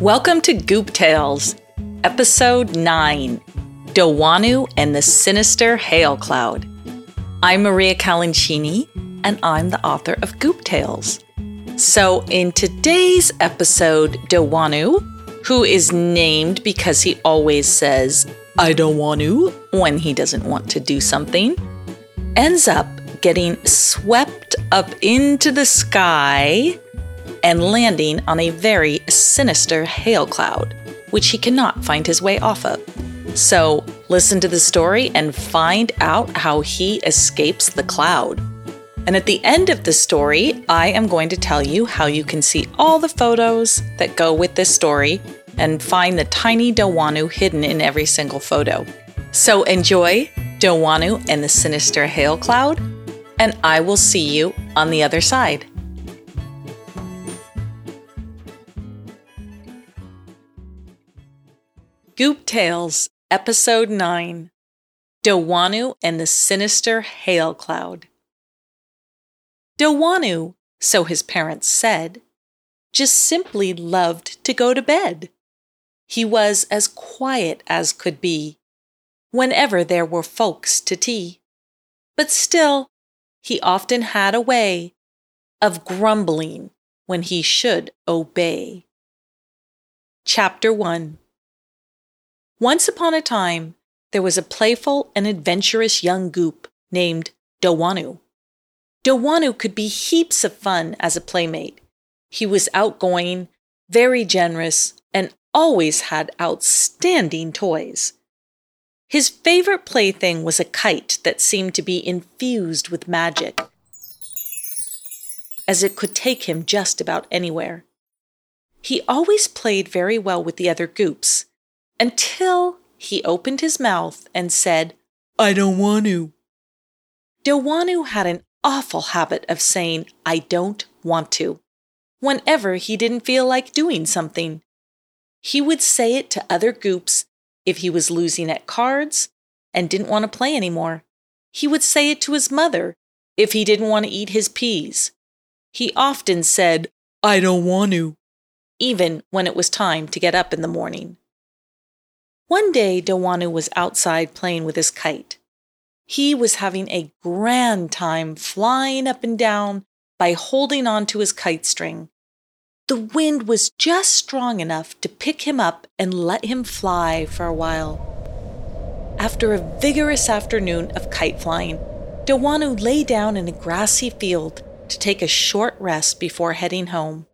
Welcome to Goop Tales, Episode 9 Dowanu and the Sinister Hail Cloud. I'm Maria Calancini, and I'm the author of Goop Tales. So, in today's episode, Dowanu, who is named because he always says, I don't want to, when he doesn't want to do something, ends up getting swept up into the sky and landing on a very sinister hail cloud, which he cannot find his way off of. So, listen to the story and find out how he escapes the cloud. And at the end of the story, I am going to tell you how you can see all the photos that go with this story and find the tiny Dowanu hidden in every single photo. So enjoy Dowanu and the Sinister Hail Cloud, and I will see you on the other side. Goop Tales, Episode 9 Dowanu and the Sinister Hail Cloud. Dowanu, so his parents said, just simply loved to go to bed. He was as quiet as could be whenever there were folks to tea. But still, he often had a way of grumbling when he should obey. Chapter 1 once upon a time, there was a playful and adventurous young goop named Dowanu. Dowanu could be heaps of fun as a playmate. He was outgoing, very generous, and always had outstanding toys. His favorite plaything was a kite that seemed to be infused with magic, as it could take him just about anywhere. He always played very well with the other goops, until he opened his mouth and said, I don't want to. Dowanu had an awful habit of saying, I don't want to, whenever he didn't feel like doing something. He would say it to other goops if he was losing at cards and didn't want to play anymore. He would say it to his mother if he didn't want to eat his peas. He often said, I don't want to, even when it was time to get up in the morning. One day, Dowanu was outside playing with his kite. He was having a grand time flying up and down by holding on to his kite string. The wind was just strong enough to pick him up and let him fly for a while. After a vigorous afternoon of kite flying, Dowanu lay down in a grassy field to take a short rest before heading home.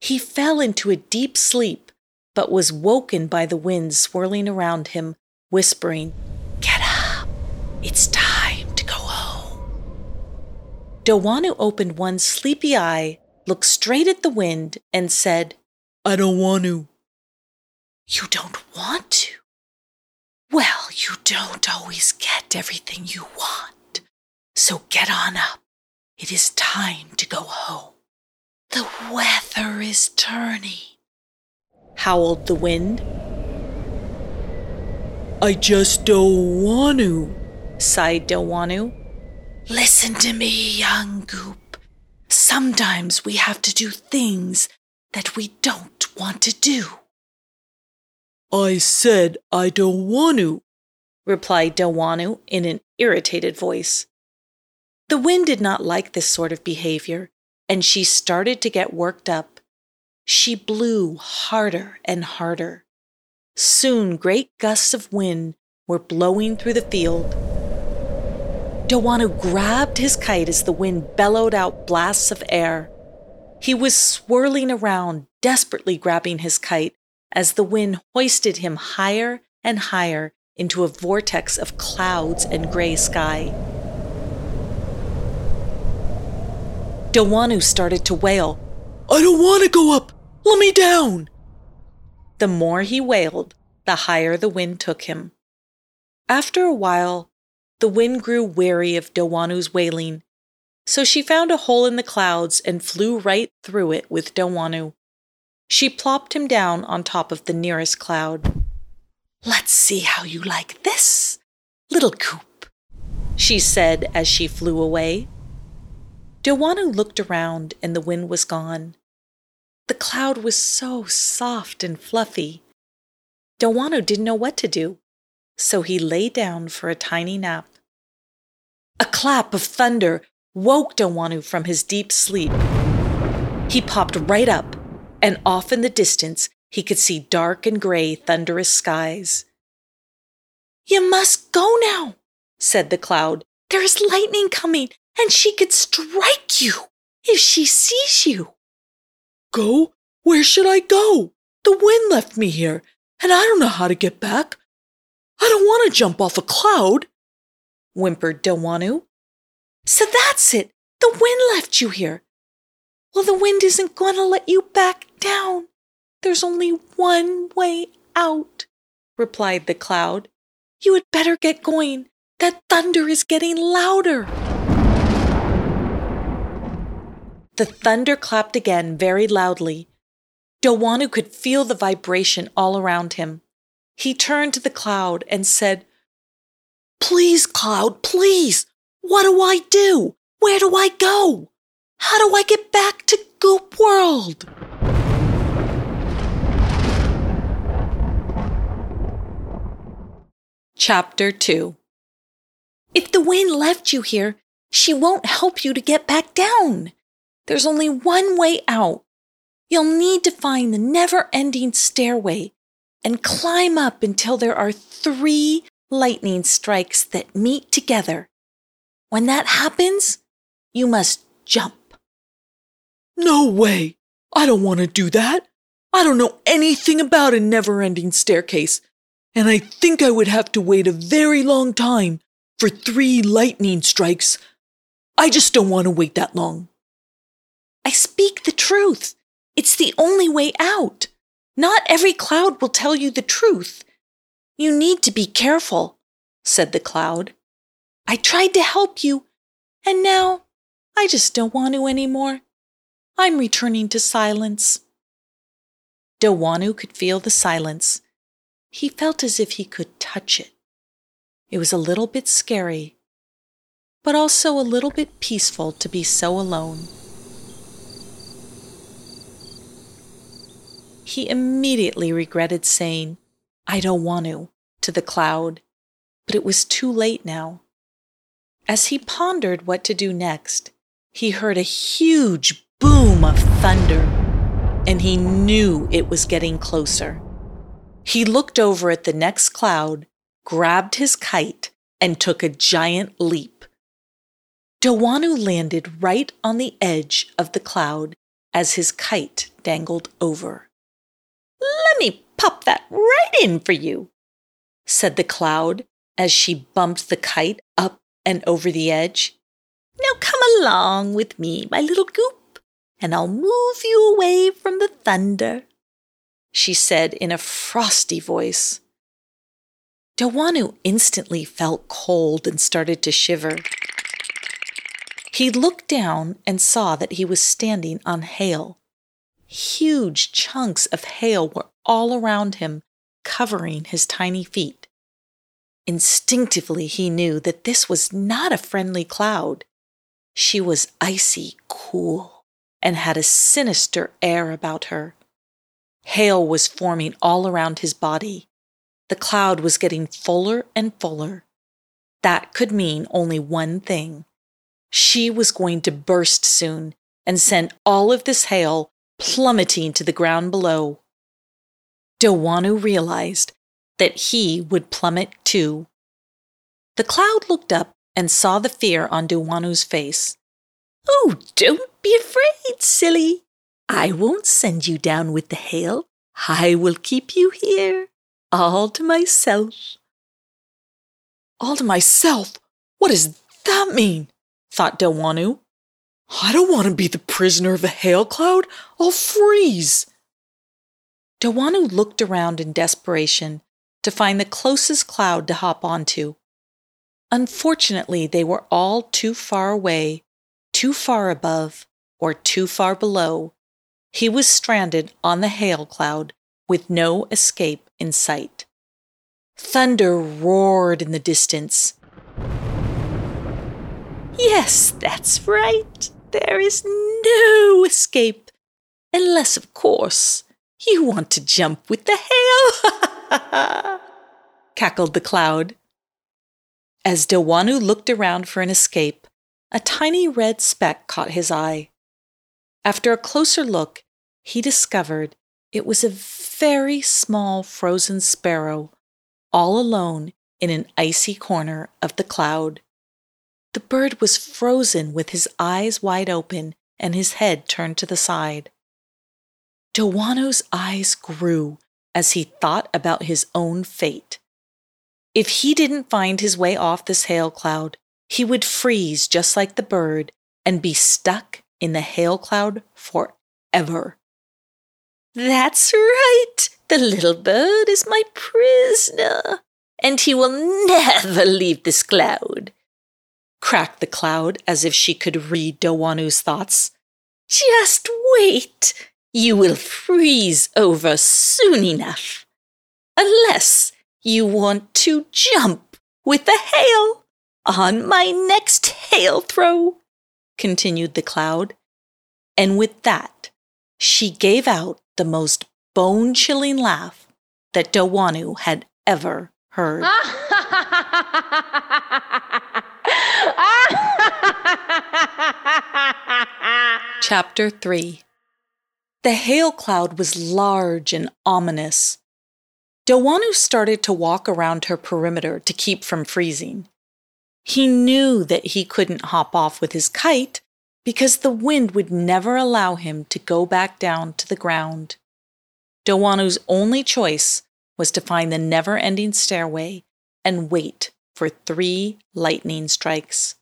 He fell into a deep sleep but was woken by the wind swirling around him, whispering, Get up! It's time to go home. Dowanu opened one sleepy eye, looked straight at the wind, and said, I don't want to. You don't want to? Well, you don't always get everything you want. So get on up. It is time to go home. The weather is turning howled the wind. I just don't want to, sighed Dowanu. Listen to me, young goop. Sometimes we have to do things that we don't want to do. I said I don't want to, replied Dowanu in an irritated voice. The wind did not like this sort of behavior, and she started to get worked up. She blew harder and harder. Soon great gusts of wind were blowing through the field. Dowanu grabbed his kite as the wind bellowed out blasts of air. He was swirling around, desperately grabbing his kite as the wind hoisted him higher and higher into a vortex of clouds and gray sky. Dowanu started to wail, I don't want to go up! Let me down! The more he wailed, the higher the wind took him. After a while, the wind grew weary of Dowanu's wailing, so she found a hole in the clouds and flew right through it with Dowanu. She plopped him down on top of the nearest cloud. Let's see how you like this, little goop, she said as she flew away. Dowanu looked around and the wind was gone. The cloud was so soft and fluffy. Dowanu didn't know what to do, so he lay down for a tiny nap. A clap of thunder woke Dowanu from his deep sleep. He popped right up, and off in the distance he could see dark and gray, thunderous skies. You must go now, said the cloud. There is lightning coming, and she could strike you if she sees you. Go? Where should I go? The wind left me here, and I don't know how to get back. I don't want to jump off a cloud, whimpered Dowanu. So that's it. The wind left you here. Well, the wind isn't going to let you back down. There's only one way out, replied the cloud. You had better get going. That thunder is getting louder. The thunder clapped again very loudly. Dowanu could feel the vibration all around him. He turned to the cloud and said, Please, cloud, please. What do I do? Where do I go? How do I get back to Goop World? Chapter 2 If the wind left you here, she won't help you to get back down. There's only one way out. You'll need to find the never ending stairway and climb up until there are three lightning strikes that meet together. When that happens, you must jump. No way! I don't want to do that. I don't know anything about a never ending staircase, and I think I would have to wait a very long time for three lightning strikes. I just don't want to wait that long. I speak the truth. It's the only way out. Not every cloud will tell you the truth. You need to be careful, said the cloud. I tried to help you, and now I just don't want to anymore. I'm returning to silence. Dowanu could feel the silence. He felt as if he could touch it. It was a little bit scary, but also a little bit peaceful to be so alone. He immediately regretted saying, I don't want to, to the cloud, but it was too late now. As he pondered what to do next, he heard a huge boom of thunder, and he knew it was getting closer. He looked over at the next cloud, grabbed his kite, and took a giant leap. Dowanu landed right on the edge of the cloud as his kite dangled over. Let me pop that right in for you, said the cloud as she bumped the kite up and over the edge. Now come along with me, my little goop, and I'll move you away from the thunder, she said in a frosty voice. Dowanu instantly felt cold and started to shiver. He looked down and saw that he was standing on hail. Huge chunks of hail were all around him, covering his tiny feet. Instinctively, he knew that this was not a friendly cloud. She was icy cool and had a sinister air about her. Hail was forming all around his body. The cloud was getting fuller and fuller. That could mean only one thing. She was going to burst soon and send all of this hail plummeting to the ground below. Dowanu realized that he would plummet too. The cloud looked up and saw the fear on Dowanu's face. Oh, don't be afraid, silly. I won't send you down with the hail. I will keep you here, all to myself. All to myself? What does that mean? thought Dowanu. I don't want to be the prisoner of a hail cloud. I'll freeze. Dowanu looked around in desperation to find the closest cloud to hop onto. Unfortunately, they were all too far away, too far above, or too far below. He was stranded on the hail cloud with no escape in sight. Thunder roared in the distance. Yes, that's right. There is no escape Unless, of course, you want to jump with the hail, cackled the cloud. As Dowanu looked around for an escape, a tiny red speck caught his eye. After a closer look, he discovered it was a very small frozen sparrow, all alone in an icy corner of the cloud. The bird was frozen with his eyes wide open and his head turned to the side. Dowanu's eyes grew as he thought about his own fate. If he didn't find his way off this hail cloud, he would freeze just like the bird and be stuck in the hail cloud forever. That's right. The little bird is my prisoner, and he will never leave this cloud. Cracked the cloud as if she could read Dowanu's thoughts. Just wait. You will freeze over soon enough. Unless you want to jump with the hail on my next hail throw continued the cloud. And with that, she gave out the most bone chilling laugh that Dowanu had ever heard. Chapter 3 The hail cloud was large and ominous. Dowanu started to walk around her perimeter to keep from freezing. He knew that he couldn't hop off with his kite because the wind would never allow him to go back down to the ground. Dowanu's only choice was to find the never ending stairway and wait for three lightning strikes.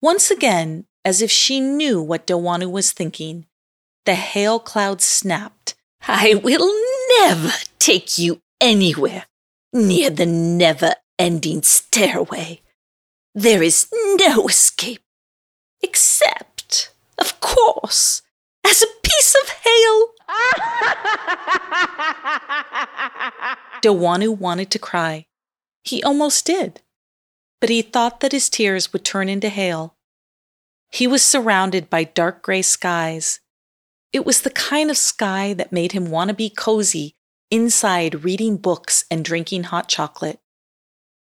Once again, as if she knew what Dowanu was thinking, the hail cloud snapped. I will never take you anywhere near the never ending stairway. There is no escape. Except, of course, as a piece of hail. Dowanu wanted to cry. He almost did. But he thought that his tears would turn into hail. He was surrounded by dark gray skies. It was the kind of sky that made him want to be cozy inside reading books and drinking hot chocolate.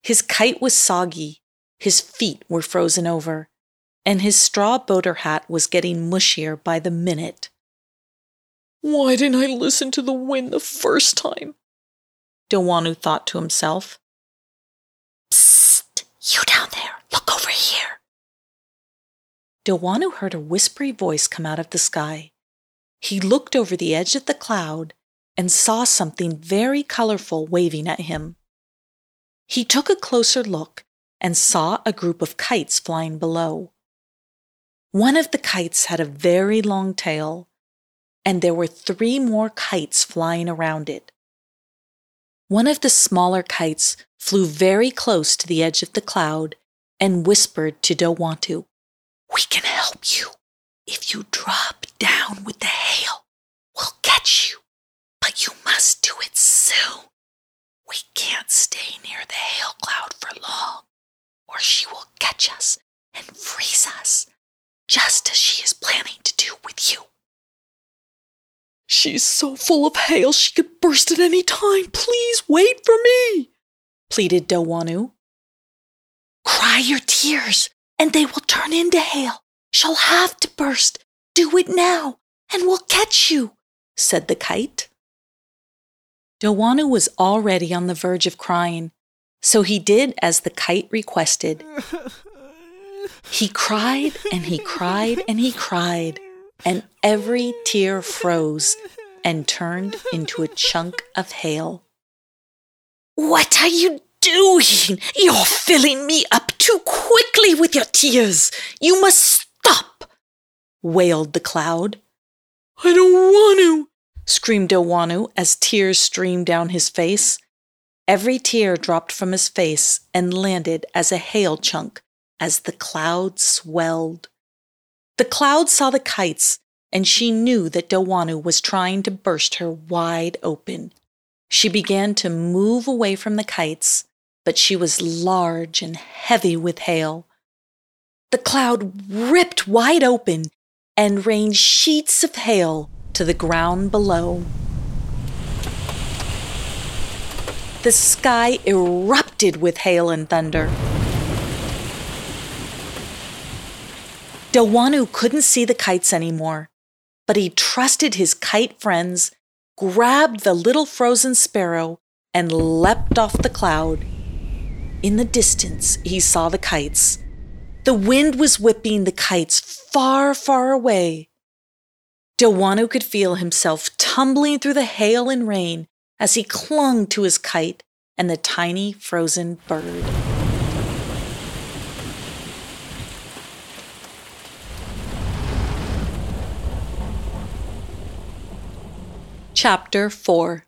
His kite was soggy his feet were frozen over, and his straw boater hat was getting mushier by the minute. Why didn't I listen to the wind the first time? Dowanu thought to himself. Psst, you down there, look over here. Dowanu heard a whispery voice come out of the sky. He looked over the edge of the cloud and saw something very colorful waving at him. He took a closer look and saw a group of kites flying below. One of the kites had a very long tail, and there were three more kites flying around it. One of the smaller kites flew very close to the edge of the cloud and whispered to Dowanu, We can help you. If you drop down with the hail, we'll catch you. But you must do it soon. We can't stay near the hail cloud for long or she will catch us and freeze us, just as she is planning to do with you. She's so full of hail she could burst at any time. Please wait for me, pleaded Dowanu. Cry your tears, and they will turn into hail. She'll have to burst. Do it now, and we'll catch you, said the kite. Dowanu was already on the verge of crying so he did as the kite requested. He cried and he cried and he cried, and every tear froze and turned into a chunk of hail. What are you doing? You're filling me up too quickly with your tears. You must stop, wailed the cloud. I don't want to, screamed Dowanu as tears streamed down his face. Every tear dropped from his face and landed as a hail chunk as the cloud swelled. The cloud saw the kites, and she knew that Dowanu was trying to burst her wide open. She began to move away from the kites, but she was large and heavy with hail. The cloud ripped wide open and rained sheets of hail to the ground below. The sky erupted with hail and thunder. Dowanu couldn't see the kites anymore, but he trusted his kite friends, grabbed the little frozen sparrow, and leapt off the cloud. In the distance, he saw the kites. The wind was whipping the kites far, far away. Dowanu could feel himself tumbling through the hail and rain as he clung to his kite and the tiny frozen bird. Chapter 4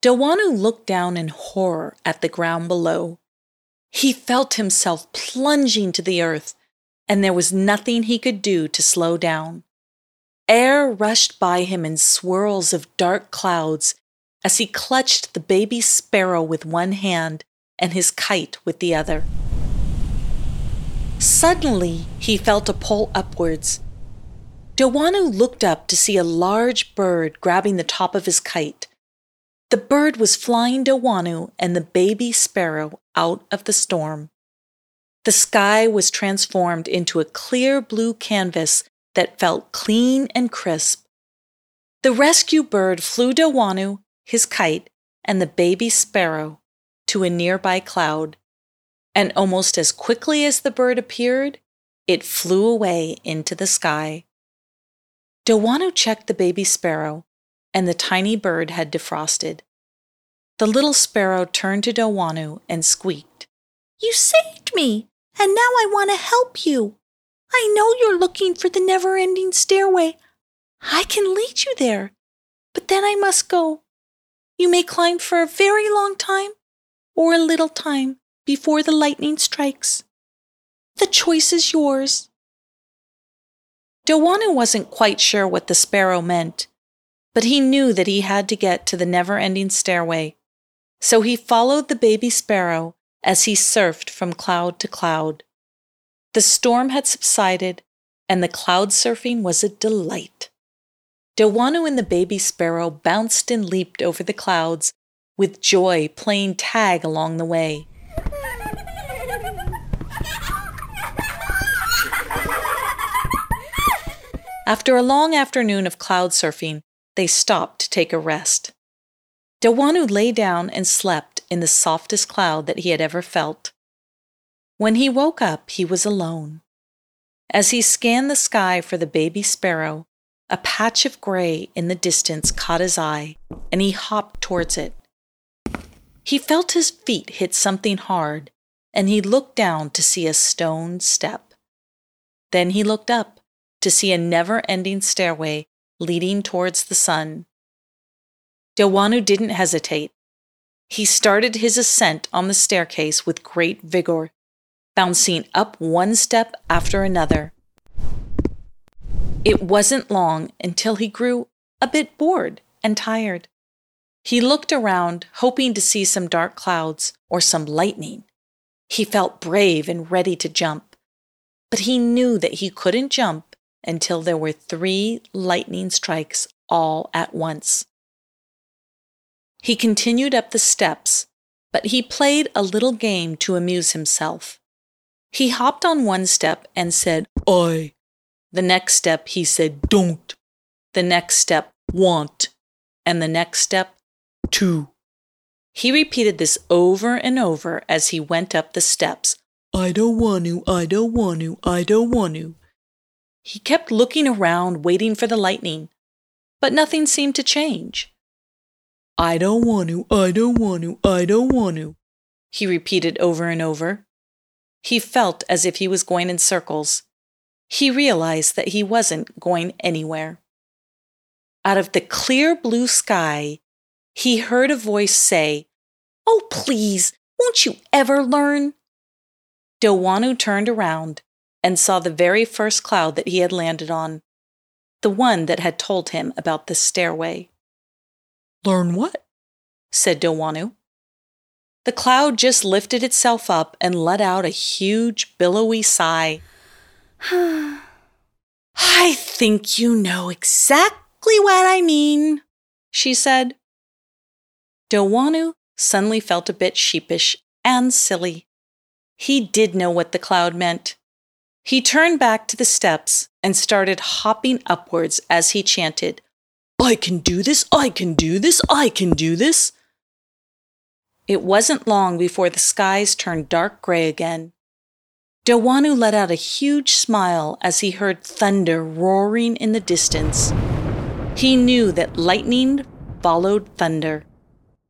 Dowanu looked down in horror at the ground below. He felt himself plunging to the earth, and there was nothing he could do to slow down. Air rushed by him in swirls of dark clouds as he clutched the baby sparrow with one hand and his kite with the other. Suddenly, he felt a pull upwards. Dowanu looked up to see a large bird grabbing the top of his kite. The bird was flying Dowanu and the baby sparrow out of the storm. The sky was transformed into a clear blue canvas that felt clean and crisp. The rescue bird flew Dowanu, his kite, and the baby sparrow to a nearby cloud, and almost as quickly as the bird appeared, it flew away into the sky. Dowanu checked the baby sparrow and the tiny bird had defrosted. The little sparrow turned to Dowanu and squeaked, You saved me, and now I want to help you. I know you're looking for the never ending stairway. I can lead you there, but then I must go. You may climb for a very long time or a little time before the lightning strikes. The choice is yours. Dowanu wasn't quite sure what the sparrow meant, but he knew that he had to get to the never ending stairway. So he followed the baby sparrow as he surfed from cloud to cloud. The storm had subsided, and the cloud surfing was a delight. Dowanu and the baby sparrow bounced and leaped over the clouds, with joy playing tag along the way. After a long afternoon of cloud surfing, they stopped to take a rest. Dowanu lay down and slept in the softest cloud that he had ever felt. When he woke up, he was alone. As he scanned the sky for the baby sparrow, a patch of gray in the distance caught his eye, and he hopped towards it. He felt his feet hit something hard, and he looked down to see a stone step. Then he looked up to see a never ending stairway leading towards the sun. Dowanu didn't hesitate. He started his ascent on the staircase with great vigor, bouncing up one step after another. It wasn't long until he grew a bit bored and tired. He looked around, hoping to see some dark clouds or some lightning. He felt brave and ready to jump, but he knew that he couldn't jump until there were three lightning strikes all at once. He continued up the steps, but he played a little game to amuse himself. He hopped on one step and said, I. The next step, he said, Don't. The next step, Want. And the next step, To. He repeated this over and over as he went up the steps. I don't want to, I don't want to, I don't want to. He kept looking around, waiting for the lightning, but nothing seemed to change. I don't want to, I don't want to, I don't want to, he repeated over and over. He felt as if he was going in circles. He realized that he wasn't going anywhere. Out of the clear blue sky, he heard a voice say, Oh, please, won't you ever learn? Dowanu turned around and saw the very first cloud that he had landed on, the one that had told him about the stairway. Learn what? said Dowanu. The cloud just lifted itself up and let out a huge, billowy sigh. I think you know exactly exactly what I mean, she said. Dowanu suddenly felt a bit sheepish and silly. He did know what the cloud meant. He turned back to the steps and started hopping upwards as he chanted, I can do this, I can do this, I can do this. It wasn't long before the skies turned dark gray again. Dowanu let out a huge smile as he heard thunder roaring in the distance. He knew that lightning followed thunder.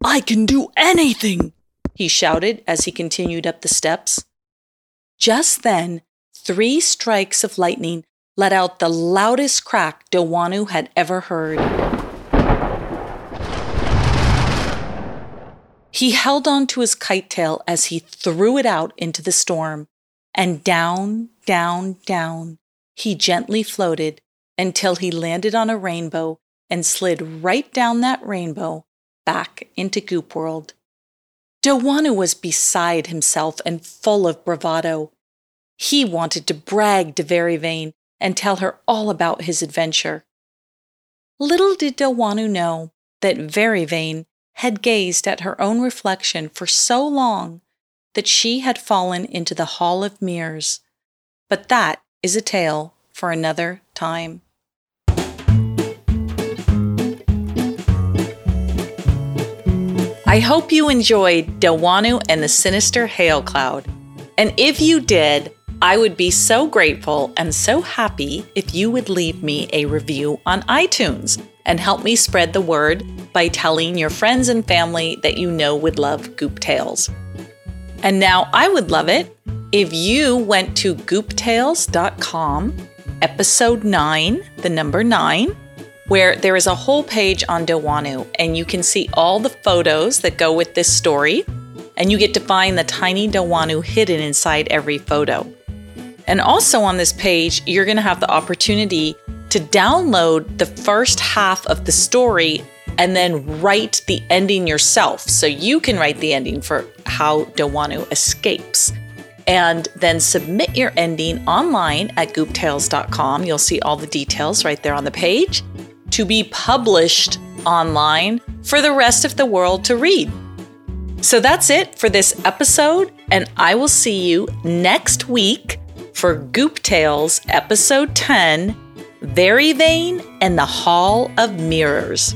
I can do anything, he shouted as he continued up the steps. Just then, three strikes of lightning let out the loudest crack Dowanu had ever heard. He held on to his kite tail as he threw it out into the storm, and down, down, down, he gently floated until he landed on a rainbow and slid right down that rainbow back into Goop World. Dowanu was beside himself and full of bravado. He wanted to brag to Veryvane and tell her all about his adventure. Little did Dowanu know that Veryvane had gazed at her own reflection for so long that she had fallen into the Hall of Mirrors. But that is a tale for another time. I hope you enjoyed Dowanu and the Sinister Hail Cloud. And if you did, I would be so grateful and so happy if you would leave me a review on iTunes and help me spread the word by telling your friends and family that you know would love Goop Tales. And now I would love it if you went to gooptales.com, episode 9, the number 9, where there is a whole page on Dowanu, and you can see all the photos that go with this story, and you get to find the tiny Dowanu hidden inside every photo. And also on this page, you're going to have the opportunity to download the first half of the story and then write the ending yourself. So you can write the ending for how Dowanu escapes. And then submit your ending online at gooptales.com. You'll see all the details right there on the page to be published online for the rest of the world to read. So that's it for this episode, and I will see you next week for Goop Tales, Episode 10 Very Vain and the Hall of Mirrors.